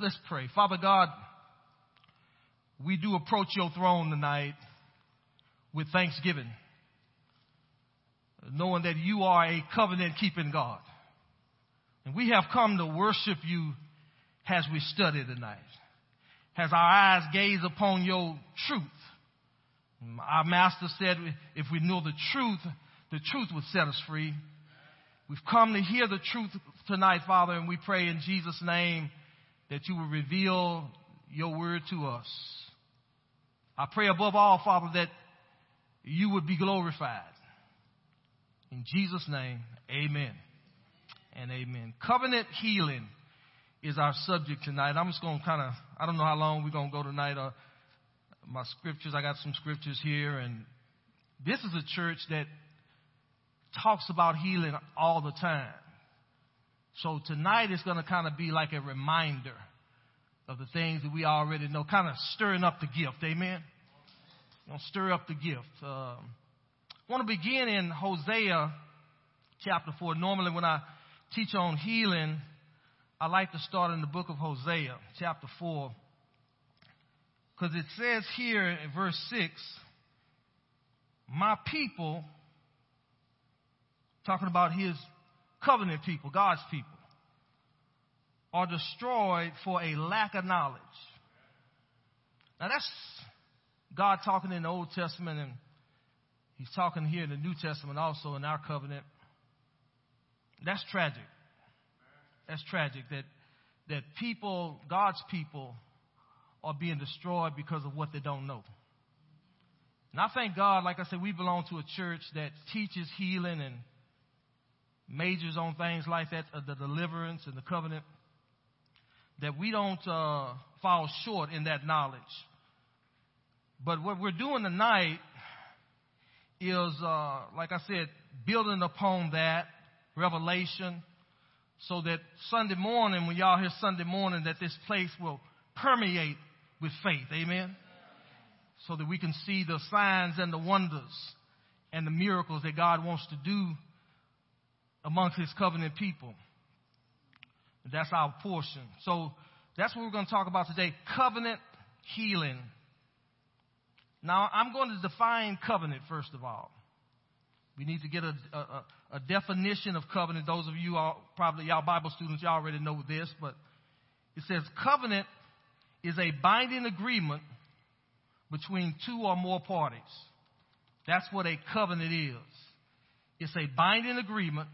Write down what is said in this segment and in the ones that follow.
Let's pray. Father God, we do approach your throne tonight with thanksgiving, knowing that you are a covenant keeping God. And we have come to worship you as we study tonight, as our eyes gaze upon your truth. Our master said, if we know the truth, the truth would set us free. We've come to hear the truth tonight, Father, and we pray in Jesus' name that you will reveal your word to us. I pray above all, Father, that you would be glorified. In Jesus' name, amen and amen. Covenant healing is our subject tonight. I'm just going to kind of, I don't know how long we're going to go tonight. Uh, my scriptures, I got some scriptures here, and this is a church that talks about healing all the time. So tonight is going to kind of be like a reminder of the things that we already know, kind of stirring up the gift. Amen. Gonna stir up the gift. Um, I want to begin in Hosea chapter four. Normally, when I teach on healing, I like to start in the book of Hosea chapter four, because it says here in verse six, "My people," talking about His covenant people, God's people are destroyed for a lack of knowledge. Now that's God talking in the Old Testament and he's talking here in the New Testament also in our covenant. That's tragic. That's tragic that that people, God's people, are being destroyed because of what they don't know. And I thank God, like I said, we belong to a church that teaches healing and majors on things like that, uh, the deliverance and the covenant that we don't uh, fall short in that knowledge. But what we're doing tonight is, uh, like I said, building upon that revelation so that Sunday morning, when y'all hear Sunday morning, that this place will permeate with faith. Amen? So that we can see the signs and the wonders and the miracles that God wants to do amongst his covenant people. That's our portion. So that's what we're going to talk about today covenant healing. Now, I'm going to define covenant first of all. We need to get a, a, a definition of covenant. Those of you, are, probably y'all Bible students, y'all already know this, but it says covenant is a binding agreement between two or more parties. That's what a covenant is. It's a binding agreement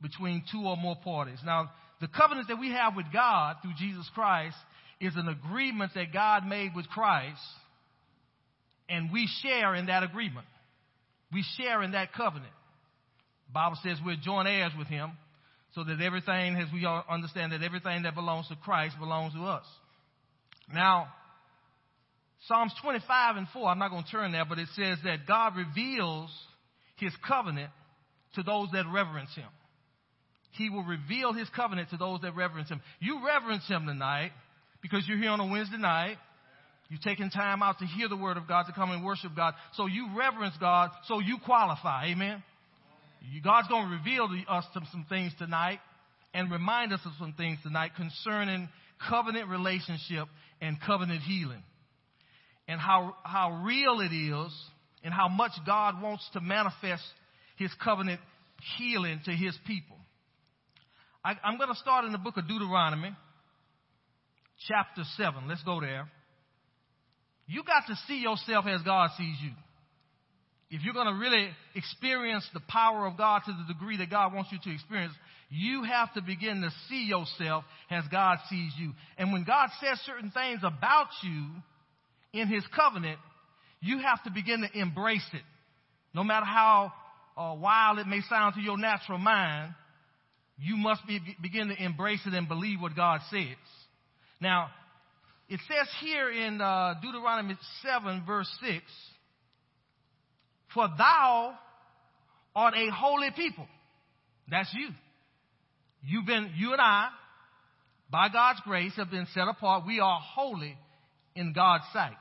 between two or more parties. Now, the covenant that we have with God through Jesus Christ is an agreement that God made with Christ, and we share in that agreement. We share in that covenant. The Bible says we're joint heirs with Him, so that everything, as we understand that everything that belongs to Christ belongs to us. Now, Psalms 25 and 4, I'm not going to turn there, but it says that God reveals His covenant to those that reverence Him. He will reveal his covenant to those that reverence him. You reverence him tonight because you're here on a Wednesday night. You've taken time out to hear the word of God, to come and worship God. So you reverence God, so you qualify. Amen. God's going to reveal to us some, some things tonight and remind us of some things tonight concerning covenant relationship and covenant healing. And how, how real it is and how much God wants to manifest his covenant healing to his people. I, am going to start in the book of Deuteronomy, chapter 7. Let's go there. You got to see yourself as God sees you. If you're going to really experience the power of God to the degree that God wants you to experience, you have to begin to see yourself as God sees you. And when God says certain things about you in His covenant, you have to begin to embrace it. No matter how uh, wild it may sound to your natural mind, you must be, begin to embrace it and believe what God says. Now, it says here in uh, Deuteronomy 7, verse 6, For thou art a holy people. That's you. You've been, you and I, by God's grace, have been set apart. We are holy in God's sight.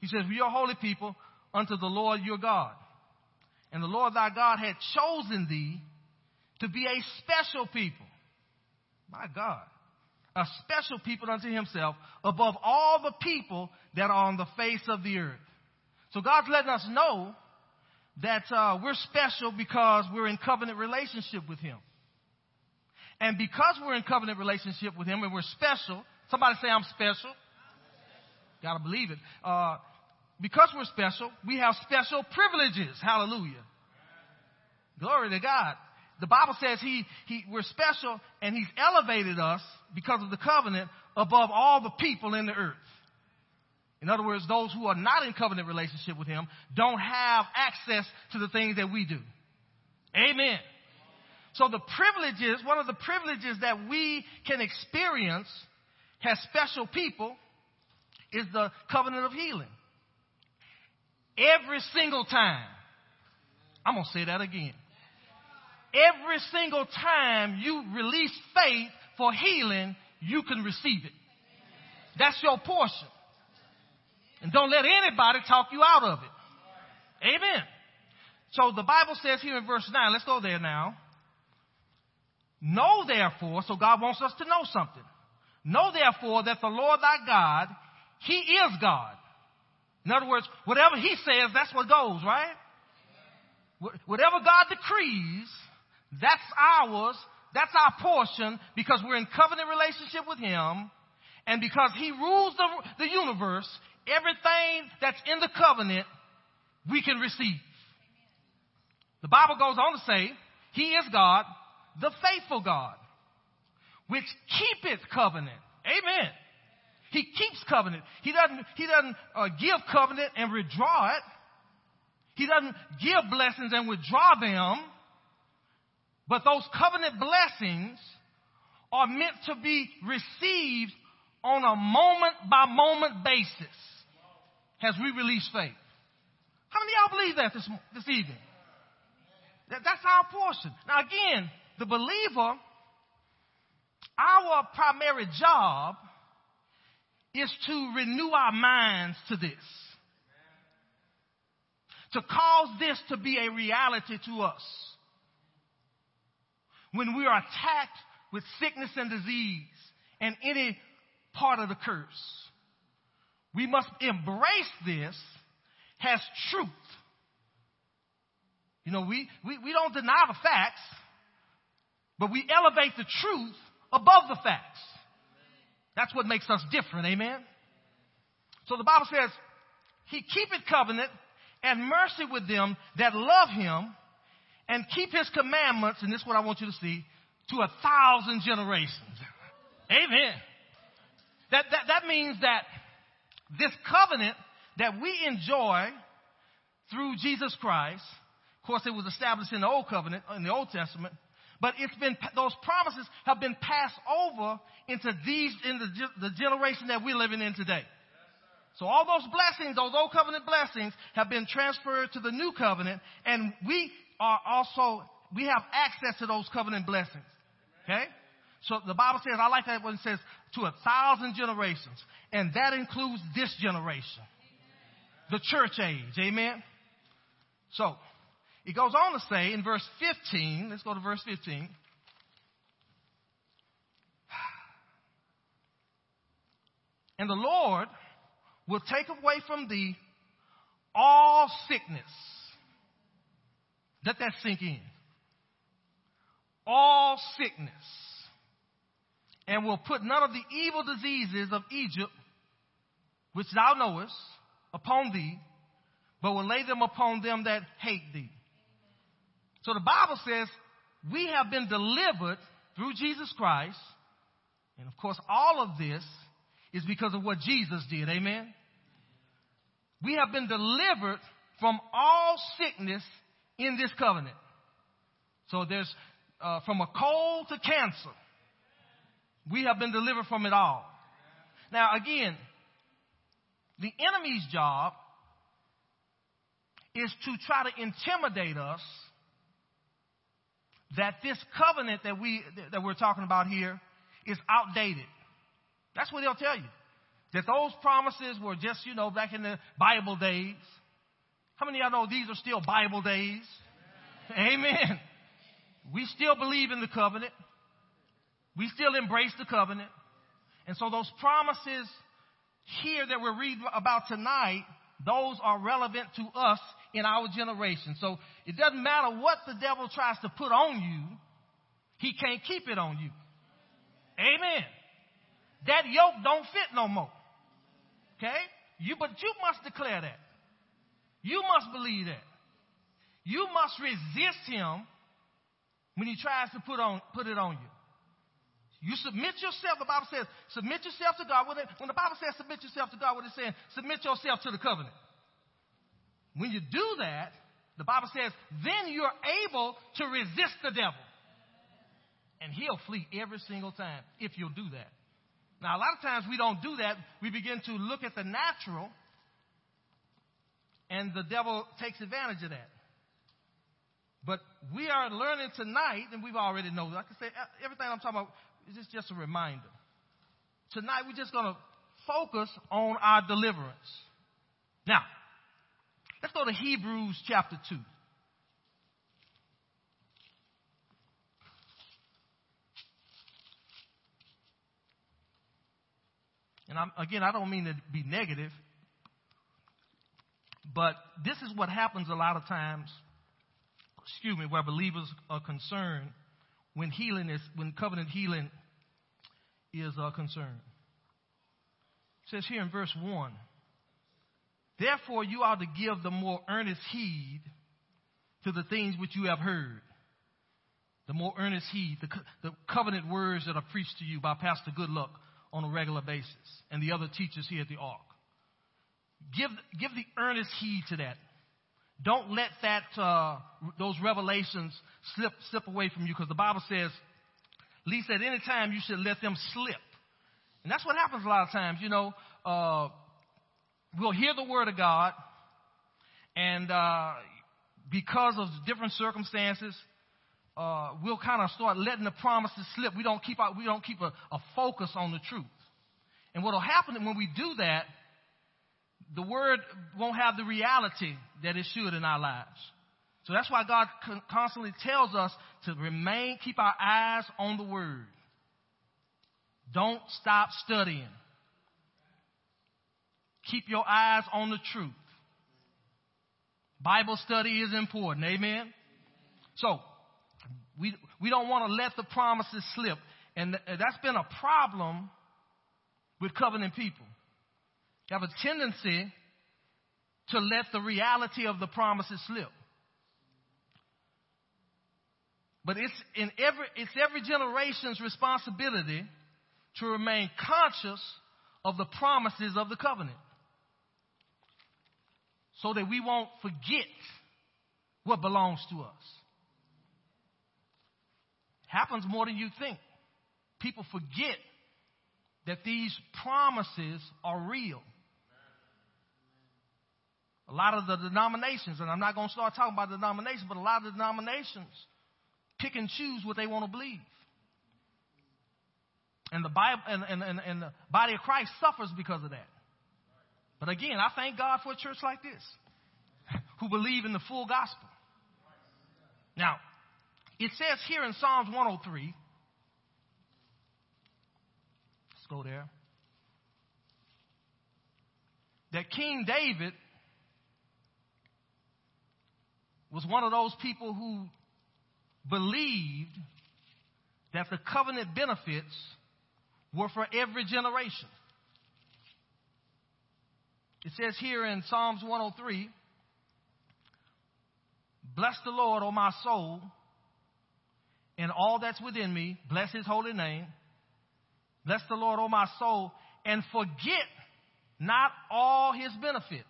He says, We are holy people unto the Lord your God. And the Lord thy God had chosen thee to be a special people. My God. a special people unto himself above all the people that are on the face of the earth. So God's letting us know that uh, we're special because we're in covenant relationship with him. And because we're in covenant relationship with him and we're special, somebody say I'm special. Gotta believe it. Uh, because we're special, we have special privileges. Hallelujah. Glory to God. The Bible says he, he, we're special and he's elevated us because of the covenant above all the people in the earth. In other words, those who are not in covenant relationship with him don't have access to the things that we do. Amen. So the privileges, one of the privileges that we can experience as special people is the covenant of healing. Every single time. I'm going to say that again. Every single time you release faith for healing, you can receive it. That's your portion. And don't let anybody talk you out of it. Amen. So the Bible says here in verse 9, let's go there now. Know therefore, so God wants us to know something. Know therefore that the Lord thy God, He is God. In other words, whatever He says, that's what goes, right? Whatever God decrees, that's ours. That's our portion because we're in covenant relationship with Him. And because He rules the, the universe, everything that's in the covenant, we can receive. The Bible goes on to say, He is God, the faithful God, which keepeth covenant. Amen. He keeps covenant. He doesn't, he doesn't uh, give covenant and withdraw it. He doesn't give blessings and withdraw them. But those covenant blessings are meant to be received on a moment by moment basis as we release faith. How many of y'all believe that this, this evening? That, that's our portion. Now again, the believer, our primary job is to renew our minds to this. To cause this to be a reality to us when we are attacked with sickness and disease and any part of the curse. We must embrace this as truth. You know, we, we, we don't deny the facts, but we elevate the truth above the facts. That's what makes us different, amen? So the Bible says, He keepeth covenant and mercy with them that love Him and keep his commandments, and this is what I want you to see, to a thousand generations. Amen. That, that, that means that this covenant that we enjoy through Jesus Christ, of course, it was established in the Old Covenant, in the Old Testament, but it's been, those promises have been passed over into these, in the, the generation that we're living in today. So all those blessings, those old covenant blessings have been transferred to the new covenant and we are also, we have access to those covenant blessings. Okay? So the Bible says, I like that when it says to a thousand generations. And that includes this generation. The church age. Amen? So, it goes on to say in verse 15, let's go to verse 15. And the Lord will take away from thee all sickness let that sink in. All sickness. And will put none of the evil diseases of Egypt, which thou knowest, upon thee, but will lay them upon them that hate thee. So the Bible says we have been delivered through Jesus Christ. And of course, all of this is because of what Jesus did. Amen. We have been delivered from all sickness in this covenant. So there's uh, from a cold to cancer. We have been delivered from it all. Now, again, the enemy's job is to try to intimidate us that this covenant that we that we're talking about here is outdated. That's what they'll tell you. That those promises were just, you know, back in the Bible days. How many of y'all know these are still Bible days? Amen. We still believe in the covenant. We still embrace the covenant. And so those promises here that we're reading about tonight, those are relevant to us in our generation. So it doesn't matter what the devil tries to put on you, he can't keep it on you. Amen. That yoke don't fit no more. Okay? You, but you must declare that. You must believe that. You must resist him when he tries to put on put it on you. You submit yourself. The Bible says, submit yourself to God. When, it, the Bible says submit yourself to God, what it's saying, submit yourself to the covenant. When you do that, the Bible says, then you're able to resist the devil. And he'll flee every single time if you'll do that. Now, a lot of times we don't do that. We begin to look at the natural, and the devil takes advantage of that. But we are learning tonight, and we've already know. Like I can say, everything I'm talking about is just, just a reminder. Tonight, we're just going to focus on our deliverance. Now, let's go to Hebrews chapter 2. And I'm, again, I don't mean to be negative, but this is what happens a lot of times excuse me, where believers are concerned when healing is, when covenant healing is uh, concern. It says here in verse 1 Therefore, you ought to give the more earnest heed to the things which you have heard. The more earnest heed, the, the covenant words that are preached to you by Pastor Goodluck on a regular basis and the other teachers here at the Ark. Give, give the earnest heed to that. Don't let that uh, those revelations slip slip away from you, because the Bible says, least at any time, you should let them slip. And that's what happens a lot of times. You know, uh, we'll hear the word of God, and uh, because of different circumstances, uh, we'll kind of start letting the promises slip. We don't keep out, we don't keep a, a focus on the truth. And what will happen when we do that the word won't have the reality that it should in our lives. So that's why God constantly tells us to remain, keep our eyes on the word. Don't stop studying. Keep your eyes on the truth. Bible study is important. Amen. So, we, we don't want to let the promises slip. And that's been a problem with covenant people. You have a tendency to let the reality of the promises slip. But it's in every it's every generation's responsibility to remain conscious of the promises of the covenant. So that we won't forget what belongs to us. Happens more than you think. People forget that these promises are real. A lot of the denominations, and I'm not going to start talking about denominations, but a lot of the denominations pick and choose what they want to believe. And the Bible and, and, and, and the body of Christ suffers because of that. But again, I thank God for a church like this who believe in the full gospel. Now, it says here in Psalms 103, let's go there, that King David was one of those people who believed that the covenant benefits were for every generation. It says here in Psalms 103 Bless the Lord, O my soul, and all that's within me. Bless his holy name. Bless the Lord, O my soul, and forget not all his benefits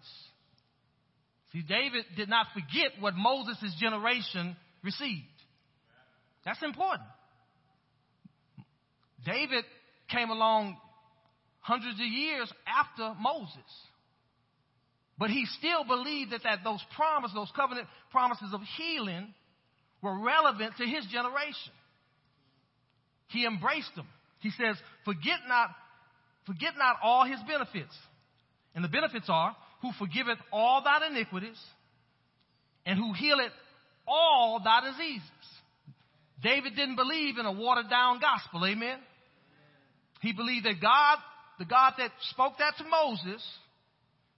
See, David did not forget what Moses' generation received. That's important. David came along hundreds of years after Moses. But he still believed that, that those promises, those covenant promises of healing were relevant to his generation. He embraced them. He says, forget not, forget not all his benefits. And the benefits are who forgiveth all thy iniquities and who healeth all thy diseases. David didn't believe in a watered down gospel, amen? He believed that God, the God that spoke that to Moses,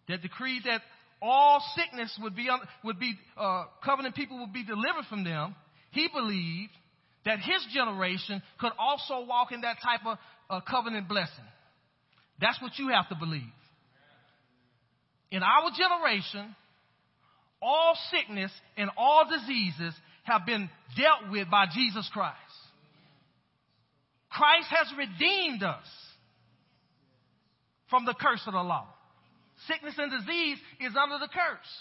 that decreed that all sickness would be, would be uh, covenant people would be delivered from them, he believed that his generation could also walk in that type of uh, covenant blessing. That's what you have to believe. In our generation, all sickness and all diseases have been dealt with by Jesus Christ. Christ has redeemed us from the curse of the law. Sickness and disease is under the curse.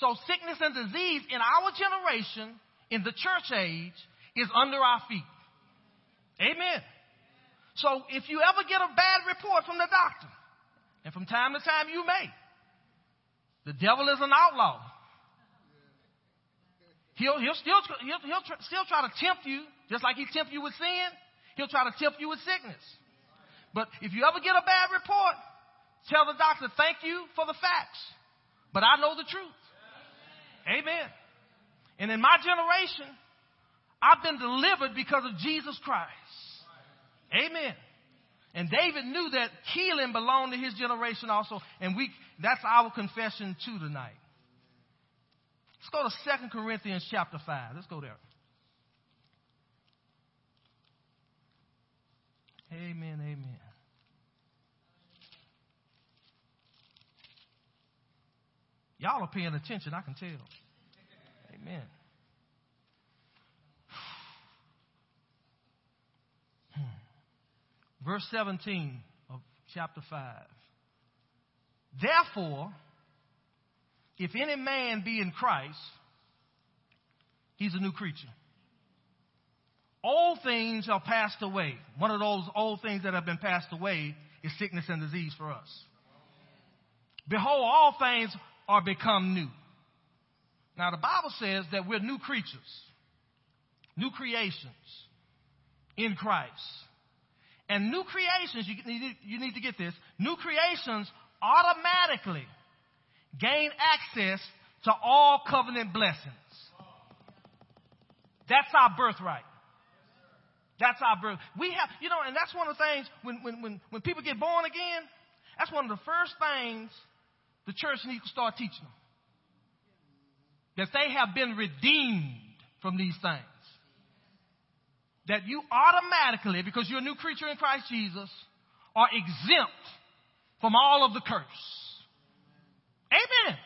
So sickness and disease in our generation, in the church age, is under our feet. Amen. So if you ever get a bad report from the doctor, and from time to time you may, the devil is an outlaw. He'll, he'll, still, he'll, he'll tr- still try to tempt you, just like he tempt you with sin. He'll try to tempt you with sickness. But if you ever get a bad report, Tell the doctor, thank you for the facts, but I know the truth. Amen. And in my generation, I've been delivered because of Jesus Christ. Amen. And David knew that healing belonged to his generation also, and we that's our confession too tonight. Let's go to 2 Corinthians chapter 5. Let's go there. Amen, amen. Y'all are paying attention, I can tell. Amen. Hmm. Verse 17 of chapter 5. Therefore, if any man be in Christ, he's a new creature. Old things are passed away. One of those old things that have been passed away is sickness and disease for us. Behold, all things are become new. Now, the Bible says that we're new creatures, new creations in Christ. And new creations, you need, you need to get this, new creations automatically gain access to all covenant blessings. That's our birthright. That's our birth. We have, you know, and that's one of the things when, when, when, when people get born again, that's one of the first things the church needs to start teaching them. That they have been redeemed from these things. That you automatically, because you're a new creature in Christ Jesus, are exempt from all of the curse. Amen.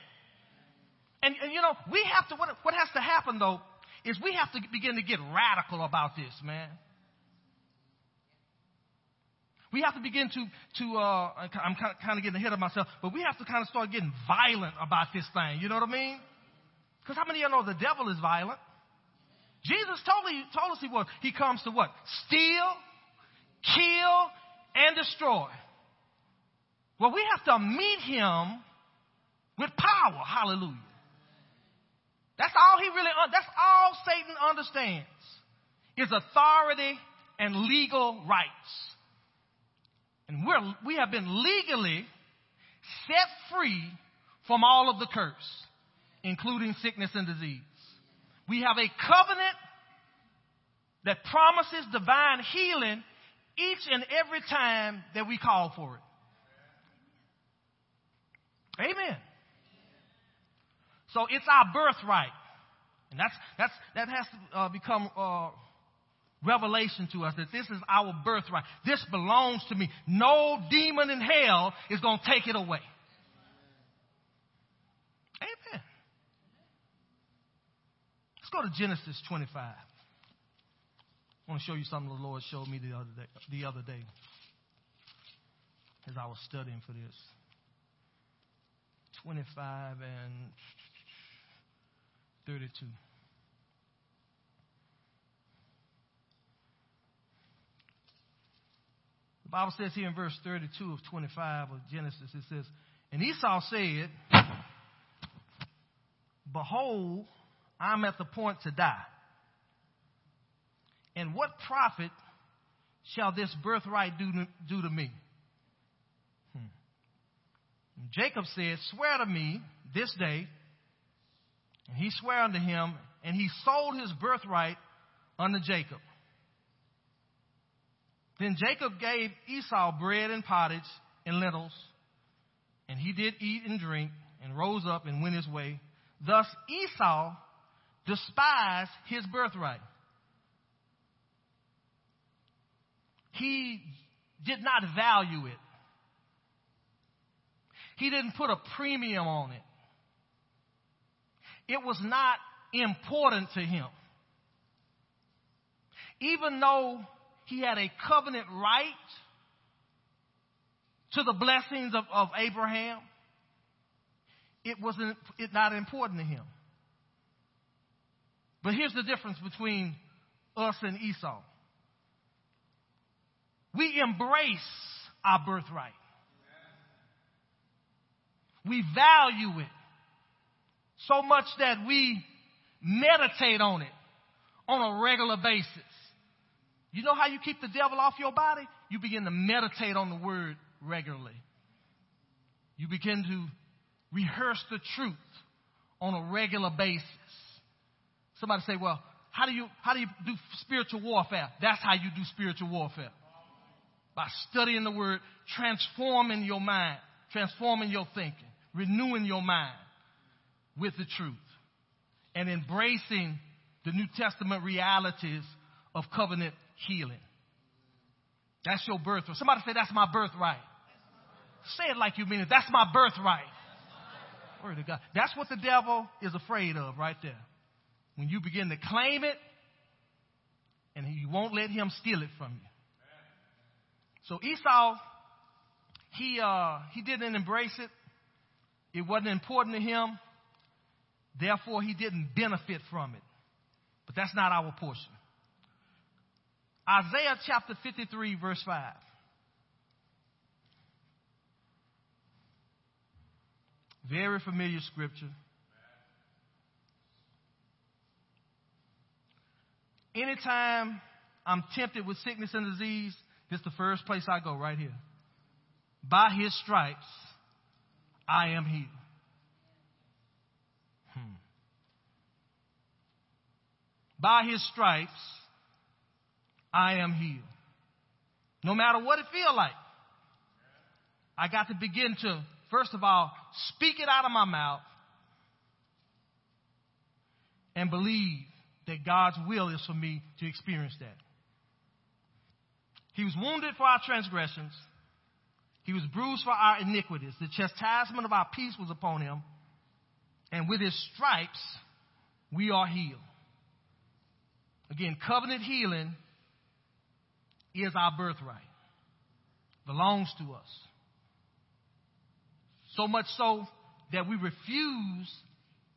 And, and you know, we have to, what, what has to happen though, is we have to begin to get radical about this, man. We have to begin to, to uh, I'm kind of getting ahead of myself, but we have to kind of start getting violent about this thing. You know what I mean? Because how many of you know the devil is violent? Jesus totally told us he was. He comes to what? Steal, kill, and destroy. Well, we have to meet him with power. Hallelujah. That's all he really, uh, that's all Satan understands is authority and legal rights. And we're, we have been legally set free from all of the curse, including sickness and disease. We have a covenant that promises divine healing each and every time that we call for it. Amen. So it's our birthright. And that's, that's, that has to uh, become uh, revelation to us that this is our birthright. This belongs to me. No demon in hell is going to take it away. Amen. Let's go to Genesis 25. I want to show you something the Lord showed me the other day, the other day as I was studying for this. 25 and 32. The Bible says here in verse 32 of 25 of Genesis, it says, And Esau said, Behold, I'm at the point to die. And what profit shall this birthright do to, do to me? Jacob said, Swear to me this day. And he swore unto him, and he sold his birthright unto Jacob. Then Jacob gave Esau bread and pottage and lentils, and he did eat and drink, and rose up and went his way. Thus Esau despised his birthright. He did not value it. He didn't put a premium on it. It was not important to him. Even though he had a covenant right to the blessings of, of Abraham, it wasn't it not important to him. But here's the difference between us and Esau. We embrace our birthright. We value it so much that we meditate on it on a regular basis. You know how you keep the devil off your body? You begin to meditate on the word regularly. You begin to rehearse the truth on a regular basis. Somebody say, well, how do you, how do you do spiritual warfare? That's how you do spiritual warfare. By studying the word, transforming your mind, transforming your thinking, renewing your mind with the truth, and embracing the New Testament realities of covenant healing. That's your birthright. Somebody say, That's my birthright. Say it like you mean it. That's my birthright. Word of God. That's what the devil is afraid of right there. When you begin to claim it, and you won't let him steal it from you. So Esau, he uh, he didn't embrace it. It wasn't important to him. Therefore, he didn't benefit from it. But that's not our portion. Isaiah chapter 53, verse 5. Very familiar scripture. Anytime I'm tempted with sickness and disease, this is the first place I go right here. By his stripes, I am healed. Hmm. By his stripes, I am healed. No matter what it feel like, I got to begin to, first of all, speak it out of my mouth and believe that God's will is for me to experience that. He was wounded for our transgressions. He was bruised for our iniquities. The chastisement of our peace was upon him. And with his stripes, we are healed. Again, covenant healing is our birthright, belongs to us. So much so that we refuse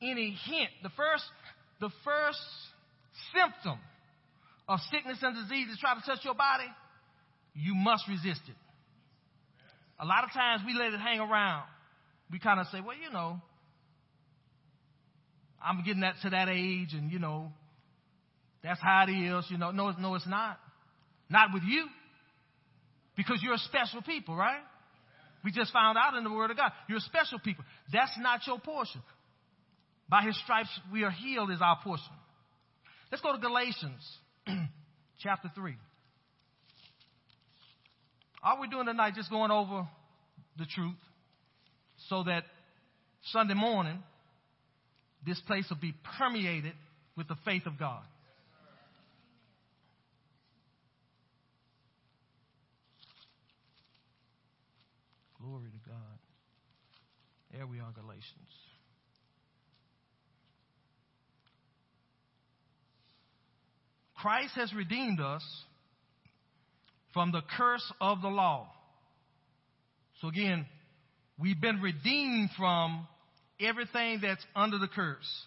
any hint. The first, the first symptom of sickness and disease is try to touch your body, you must resist it. A lot of times we let it hang around. We kind of say, well, you know, I'm getting that to that age and, you know, that's how it is. You know, no, no, it's not. Not with you. Because you're a special people, right? We just found out in the Word of God. You're a special people. That's not your portion. By His stripes we are healed is our portion. Let's go to Galatians chapter 3. All we're doing tonight just going over the truth so that Sunday morning this place will be permeated with the faith of God. Glory to God. There we are, Galatians. Christ has redeemed us from the curse of the law. So again, we've been redeemed from everything that's under the curse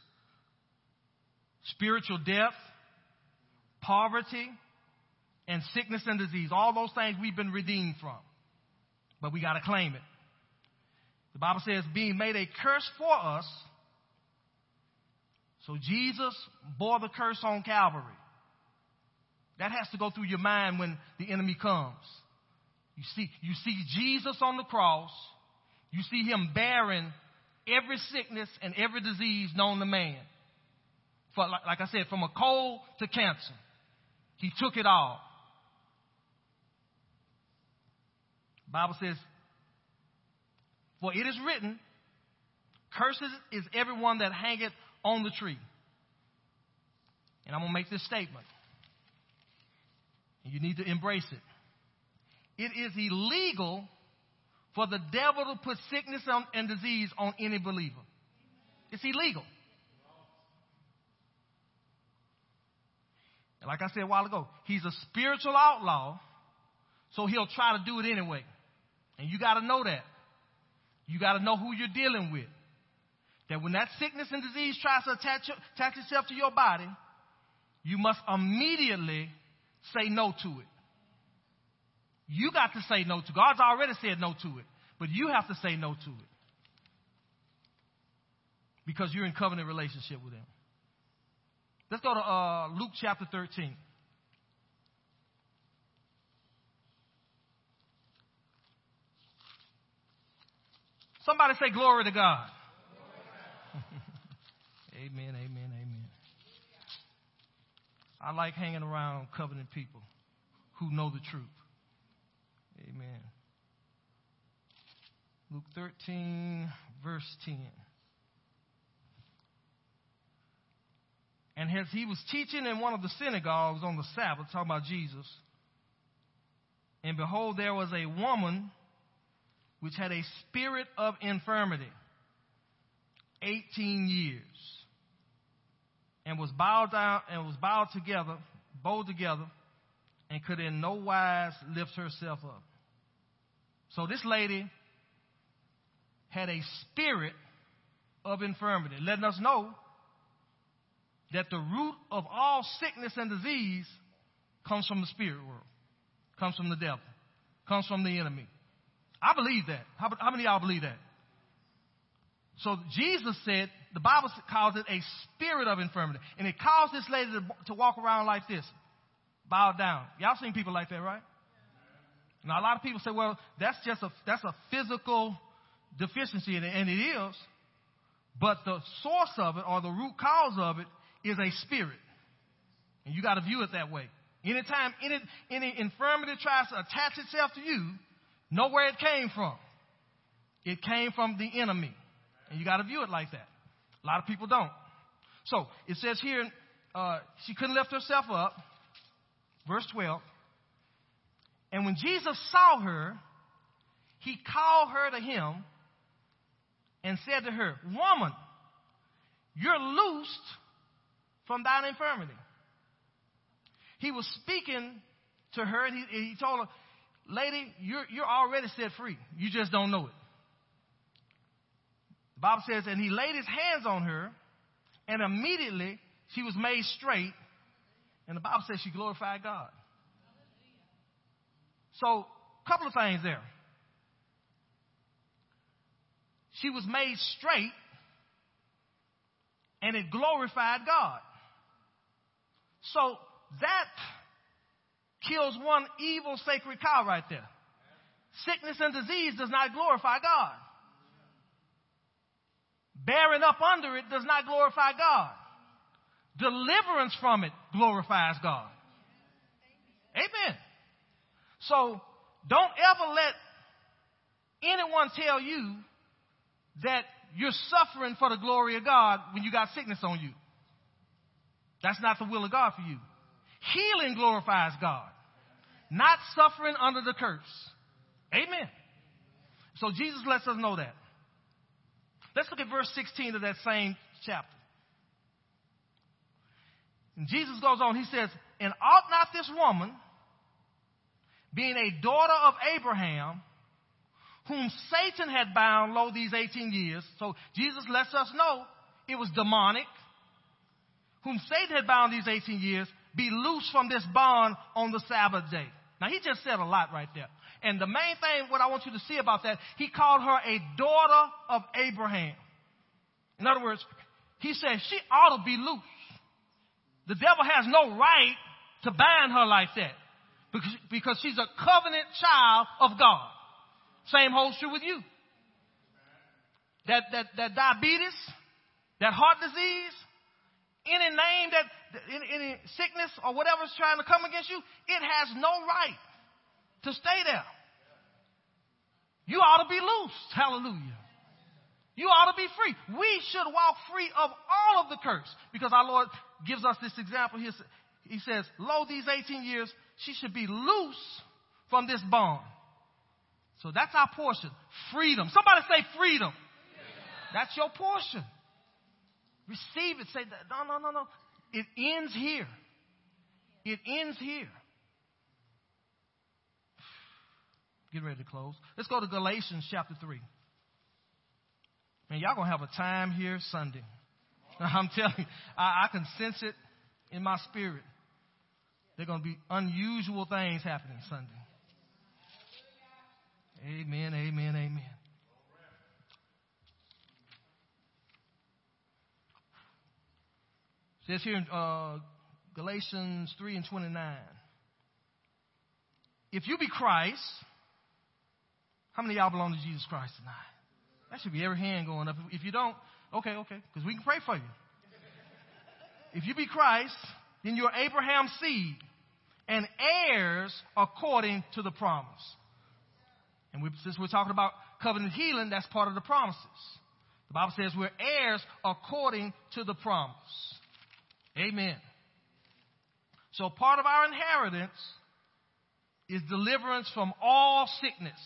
spiritual death, poverty, and sickness and disease. All those things we've been redeemed from. But we got to claim it. The Bible says, being made a curse for us. So Jesus bore the curse on Calvary. That has to go through your mind when the enemy comes. You see, you see Jesus on the cross. You see him bearing every sickness and every disease known to man. For, like, like I said, from a cold to cancer. He took it all. Bible says, For it is written, Curses is everyone that hangeth on the tree. And I'm going to make this statement. You need to embrace it. It is illegal for the devil to put sickness and disease on any believer. It's illegal. Like I said a while ago, he's a spiritual outlaw, so he'll try to do it anyway. And you got to know that. You got to know who you're dealing with. That when that sickness and disease tries to attach, attach itself to your body, you must immediately say no to it. You got to say no to it. God's already said no to it, but you have to say no to it. Because you're in covenant relationship with Him. Let's go to uh, Luke chapter 13. Somebody say glory to God. amen, amen, amen. I like hanging around covenant people who know the truth. Amen. Luke 13, verse 10. And as he was teaching in one of the synagogues on the Sabbath, talking about Jesus, and behold, there was a woman which had a spirit of infirmity, 18 years, and was bowed down and was bowed together, bowed together, and could in no wise lift herself up. So this lady had a spirit of infirmity, letting us know that the root of all sickness and disease comes from the spirit world, comes from the devil, comes from the enemy. I believe that. How, how many of y'all believe that? So Jesus said, the Bible calls it a spirit of infirmity. And it caused this lady to, to walk around like this, bowed down. Y'all seen people like that, right? Now a lot of people say, well, that's just a, that's a physical deficiency, and it is. But the source of it or the root cause of it is a spirit. And you got to view it that way. Anytime any, any infirmity tries to attach itself to you, know where it came from. It came from the enemy. And you got to view it like that. A lot of people don't. So it says here, uh, she couldn't lift herself up. Verse 12. And when Jesus saw her, he called her to him and said to her, Woman, you're loosed from thine infirmity. He was speaking to her and he, he told her, Lady, you're, you're already set free. You just don't know it. The Bible says, and he laid his hands on her, and immediately she was made straight. And the Bible says she glorified God. So, a couple of things there. She was made straight, and it glorified God. So, that kills one evil sacred cow right there. Sickness and disease does not glorify God. Bearing up under it does not glorify God. Deliverance from it glorifies God. Amen. So don't ever let anyone tell you that you're suffering for the glory of God when you got sickness on you. That's not the will of God for you. Healing glorifies God, not suffering under the curse. Amen. So Jesus lets us know that. Let's look at verse 16 of that same chapter. And Jesus goes on, he says, And ought not this woman, being a daughter of Abraham, whom Satan had bound, lo these 18 years. So Jesus lets us know it was demonic. Whom Satan had bound these 18 years, be loose from this bond on the Sabbath day. Now he just said a lot right there. And the main thing, what I want you to see about that, he called her a daughter of Abraham. In other words, he said she ought to be loose. The devil has no right to bind her like that because, because she's a covenant child of God. Same holds true with you. That, that, that diabetes, that heart disease, any name that, any, any sickness or whatever's trying to come against you, it has no right to stay there. You ought to be loose. Hallelujah. You ought to be free. We should walk free of all of the curse because our Lord gives us this example. He, he says, Lo, these 18 years, she should be loose from this bond. So that's our portion. Freedom. Somebody say freedom. That's your portion. Receive it. Say, no, no, no, no. It ends here. It ends here. Get ready to close. Let's go to Galatians chapter 3. Man, y'all gonna have a time here Sunday. I'm telling you, I, I can sense it in my spirit. There are gonna be unusual things happening Sunday. Amen, amen, amen. It says here in uh, Galatians 3 and 29. If you be Christ, how many of y'all belong to Jesus Christ tonight? That should be every hand going up. If you don't, okay, okay, because we can pray for you. If you be Christ, then you're Abraham's seed and heirs according to the promise. And we, since we're talking about covenant healing, that's part of the promises. The Bible says we're heirs according to the promise. Amen. So part of our inheritance is deliverance from all sickness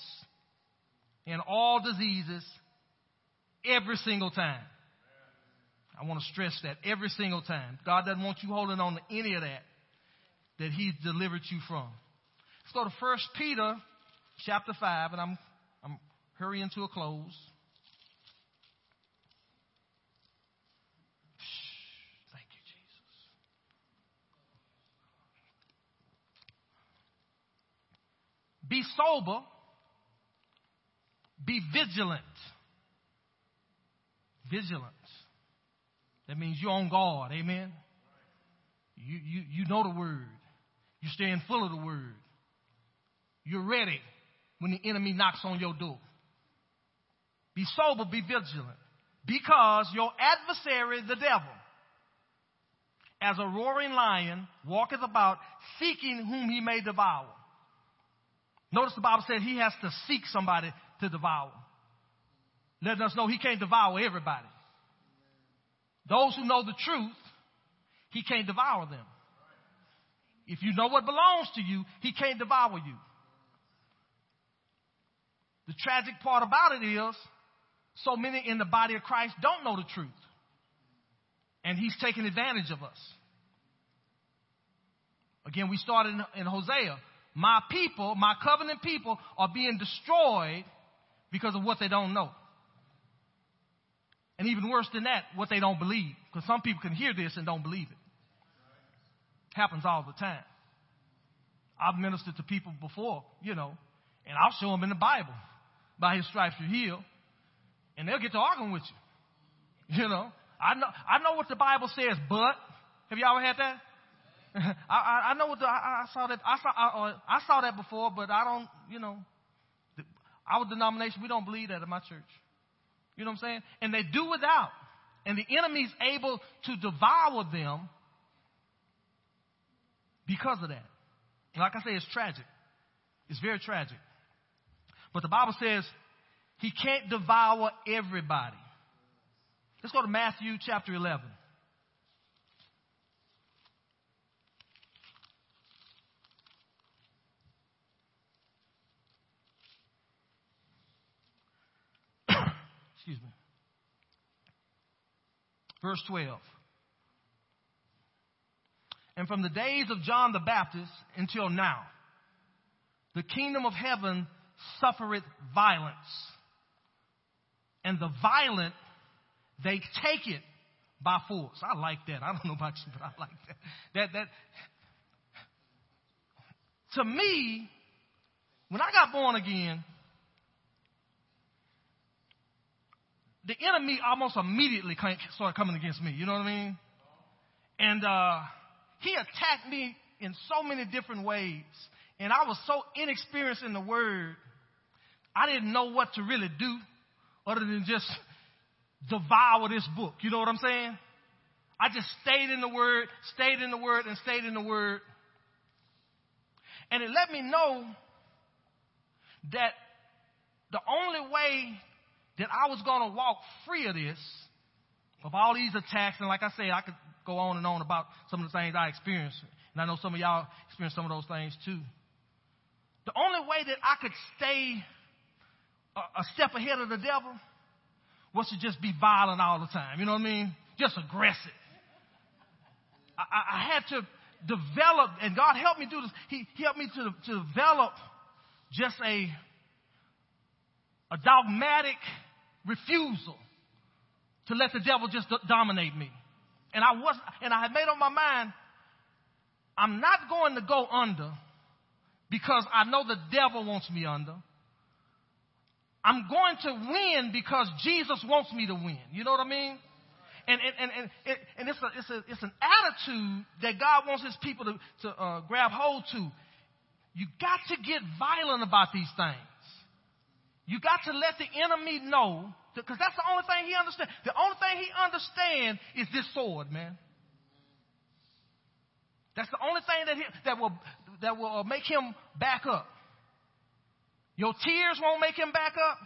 and all diseases every single time. I want to stress that every single time. God doesn't want you holding on to any of that that He's delivered you from. Let's go to 1 Peter chapter 5, and I'm, I'm hurrying to a close. Thank you, Jesus. Be sober, be vigilant. Vigilant. That means you're on guard. Amen. You, you, you know the word. You're staying full of the word. You're ready when the enemy knocks on your door. Be sober, be vigilant, because your adversary, the devil, as a roaring lion, walketh about seeking whom he may devour. Notice the Bible said he has to seek somebody to devour. Letting us know he can't devour everybody. Those who know the truth, he can't devour them. If you know what belongs to you, he can't devour you. The tragic part about it is, so many in the body of Christ don't know the truth. And he's taking advantage of us. Again, we started in, in Hosea. My people, my covenant people, are being destroyed because of what they don't know. And even worse than that, what they don't believe. Because some people can hear this and don't believe it. Happens all the time. I've ministered to people before, you know, and I'll show them in the Bible by his stripes you're healed. And they'll get to arguing with you. You know, I know, I know what the Bible says, but have you all ever had that? I, I, I, know what the, I, I saw that, I saw, I, uh, I saw that before, but I don't, you know, our denomination, we don't believe that in my church. You know what I'm saying? And they do without. And the enemy's able to devour them because of that. And like I say, it's tragic. It's very tragic. But the Bible says he can't devour everybody. Let's go to Matthew chapter 11. Excuse me. Verse 12. And from the days of John the Baptist until now, the kingdom of heaven suffereth violence. And the violent, they take it by force. I like that. I don't know about you, but I like that. That, that, to me, when I got born again, the enemy almost immediately started coming against me. You know what I mean? And uh, he attacked me in so many different ways. And I was so inexperienced in the word, I didn't know what to really do other than just devour this book. You know what I'm saying? I just stayed in the word, stayed in the word, and stayed in the word. And it let me know that the only way that I was going to walk free of this, of all these attacks, and like I said, I could go on and on about some of the things I experienced. And I know some of y'all experienced some of those things too. The only way that I could stay a, a step ahead of the devil was to just be violent all the time. You know what I mean? Just aggressive. I, I had to develop, and God helped me do this. He, he helped me to, to develop just a, a dogmatic refusal to let the devil just dominate me. And I was, and I had made up my mind, I'm not going to go under because I know the devil wants me under. I'm going to win because Jesus wants me to win. You know what I mean? And, and, and, and, and it's, a, it's, a, it's an attitude that God wants his people to, to uh, grab hold to. You got to get violent about these things. You got to let the enemy know, because that's the only thing he understands. The only thing he understands is this sword, man. That's the only thing that, he, that will that will uh, make him back up. Your tears won't make him back up.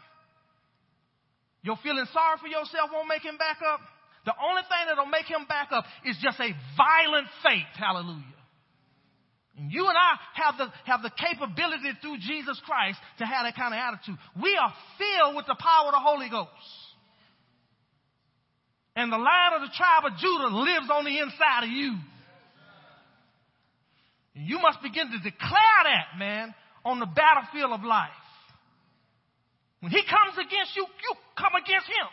Your feeling sorry for yourself won't make him back up. The only thing that'll make him back up is just a violent faith. Hallelujah. You and I have the, have the capability through Jesus Christ to have that kind of attitude. We are filled with the power of the Holy Ghost. And the lion of the tribe of Judah lives on the inside of you. And you must begin to declare that, man, on the battlefield of life. When he comes against you, you come against him.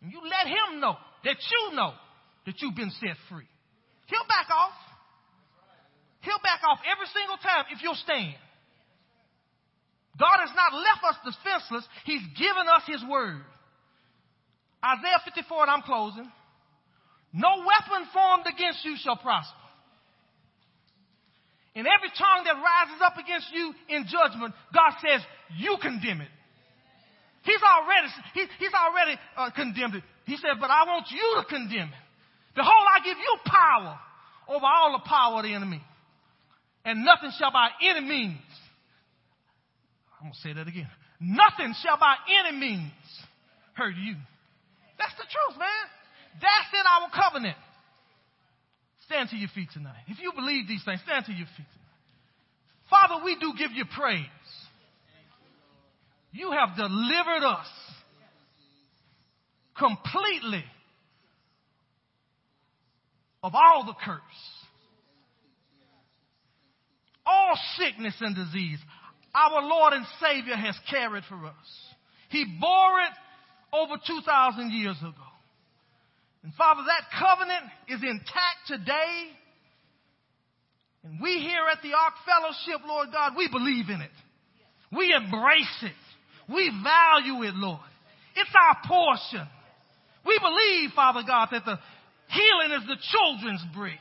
And you let him know that you know that you've been set free. He'll back off. He'll back off every single time if you'll stand. God has not left us defenseless. He's given us His word. Isaiah 54, and I'm closing. No weapon formed against you shall prosper. And every tongue that rises up against you in judgment, God says, you condemn it. He's already, he, he's already uh, condemned it. He said, but I want you to condemn it. Behold, I give you power over all the power of the enemy. And nothing shall by any means, I'm going to say that again. Nothing shall by any means hurt you. That's the truth, man. That's in our covenant. Stand to your feet tonight. If you believe these things, stand to your feet tonight. Father, we do give you praise. You have delivered us completely of all the curse, all sickness and disease. Our Lord and Savior has carried for us. He bore it over 2,000 years ago. And Father, that covenant is intact today. And we here at the Ark Fellowship, Lord God, we believe in it. We embrace it. We value it, Lord. It's our portion. We believe, Father God, that the healing is the children's bread.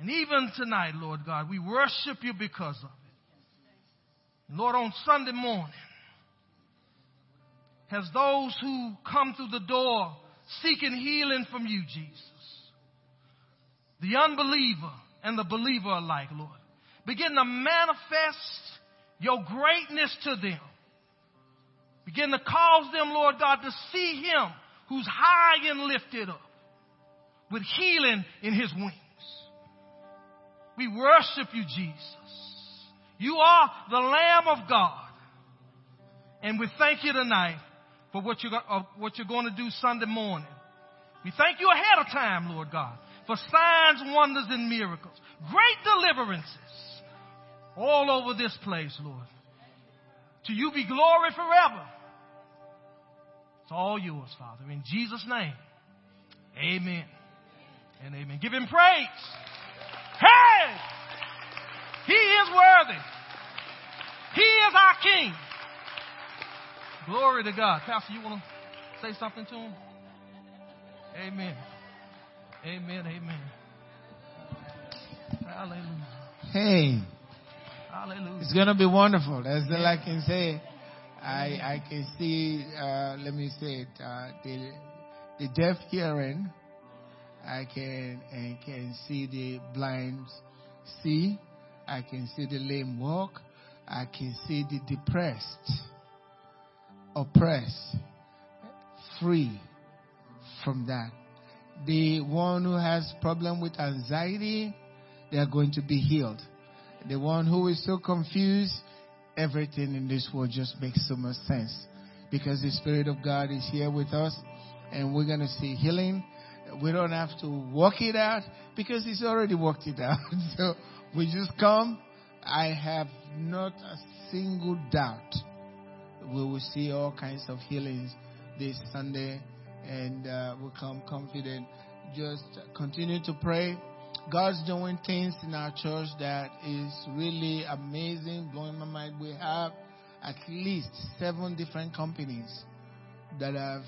And even tonight, Lord God, we worship you because of it. Lord, on Sunday morning, as those who come through the door seeking healing from you, Jesus, the unbeliever and the believer alike, Lord, begin to manifest your greatness to them Begin to cause them, Lord God, to see Him who's high and lifted up with healing in His wings. We worship you, Jesus. You are the Lamb of God. And we thank you tonight for what you're, uh, what you're going to do Sunday morning. We thank you ahead of time, Lord God, for signs, wonders, and miracles. Great deliverances all over this place, Lord. To you be glory forever. It's all yours, Father. In Jesus' name, amen and amen. Give him praise. He is worthy. He is our King. Glory to God. Pastor, you want to say something to him? Amen. Amen. Amen. Hallelujah. Hey. Hallelujah. It's going to be wonderful. That's all I can say. I, I can see, uh, let me say it, uh, the, the deaf hearing. I can, and can see the blind see. I can see the lame walk. I can see the depressed oppressed, free from that. The one who has problem with anxiety, they are going to be healed. The one who is so confused, everything in this world just makes so much sense because the Spirit of God is here with us and we're going to see healing. We don't have to work it out because He's already worked it out. so we just come. I have not a single doubt we will see all kinds of healings this Sunday and uh, we'll come confident. Just continue to pray. God's doing things in our church that is really amazing, blowing my mind. We have at least seven different companies that have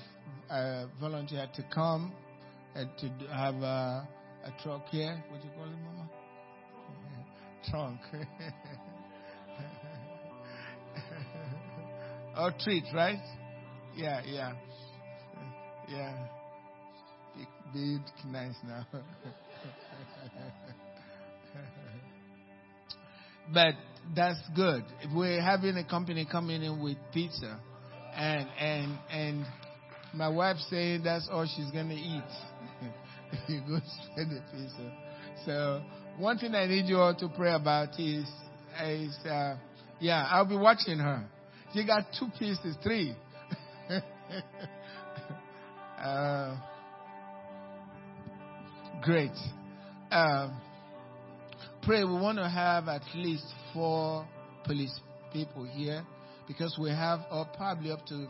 uh, volunteered to come to have a, a truck here. What do you call it, Mama? Trunk. or oh, treat, right? Yeah, yeah. Yeah. Big, big nice now. but that's good. If we're having a company coming in with pizza, and and and my wife saying that's all she's gonna eat, you go spend the pizza. So one thing I need you all to pray about is is uh, yeah, I'll be watching her. She got two pieces, three. uh, great. Um, pray we want to have at least four police people here because we have uh, probably up to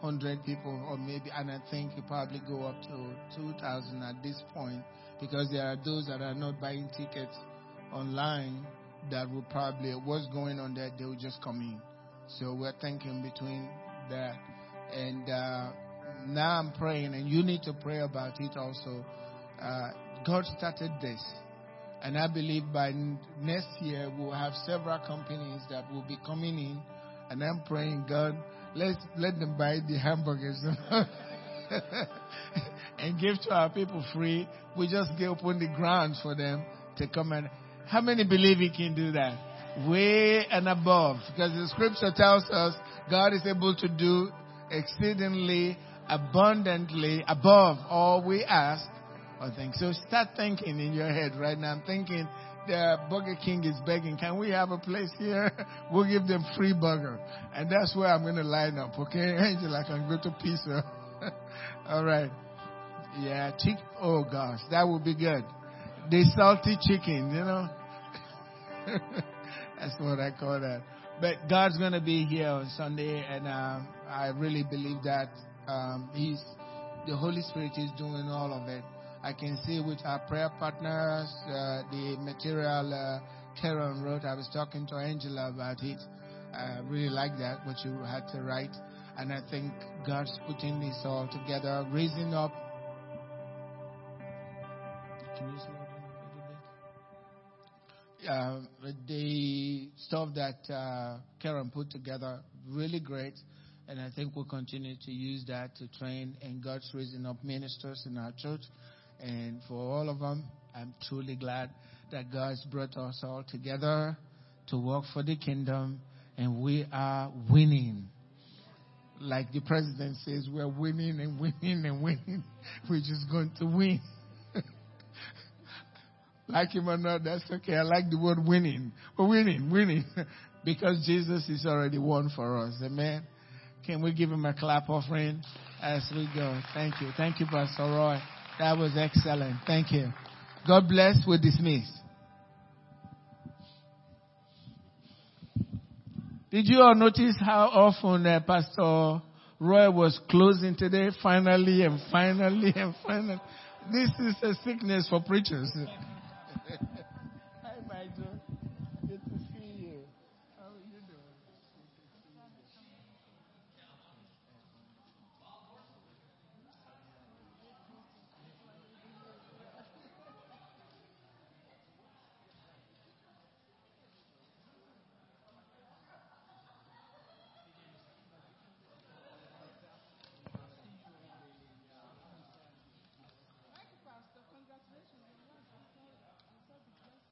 1500 people or maybe and i think you probably go up to 2000 at this point because there are those that are not buying tickets online that will probably what's going on there they will just come in so we're thinking between that and uh, now i'm praying and you need to pray about it also uh, god started this and I believe by next year we'll have several companies that will be coming in. And I'm praying, God, let let them buy the hamburgers and give to our people free. We just open the ground for them to come and. How many believe He can do that? Way and above, because the Scripture tells us God is able to do exceedingly abundantly above all we ask or think. So start thinking in your head right now. I'm thinking the Burger King is begging, can we have a place here? we'll give them free burger. And that's where I'm going to line up, okay? Angel, I can go to pizza. All right. Yeah, chick. Oh gosh, that would be good. The salty chicken, you know. that's what I call that. But God's going to be here on Sunday, and um, I really believe that um, He's the Holy Spirit is doing all of it. I can see with our prayer partners, uh, the material uh, Karen wrote. I was talking to Angela about it. I really like that, what you had to write. And I think God's putting this all together, raising up. Can you slow down a little bit? Uh, the stuff that uh, Karen put together, really great. And I think we'll continue to use that to train, and God's raising up ministers in our church. And for all of them, I'm truly glad that God's brought us all together to work for the kingdom, and we are winning. Like the president says, we're winning and winning and winning. We're just going to win. like him or not, that's okay. I like the word winning. We're winning, winning. because Jesus is already won for us. Amen. Can we give him a clap offering as we go? Thank you. Thank you, Pastor Roy. That was excellent. Thank you. God bless. We're dismissed. Did you all notice how often uh, Pastor Roy was closing today? Finally and finally and finally. This is a sickness for preachers.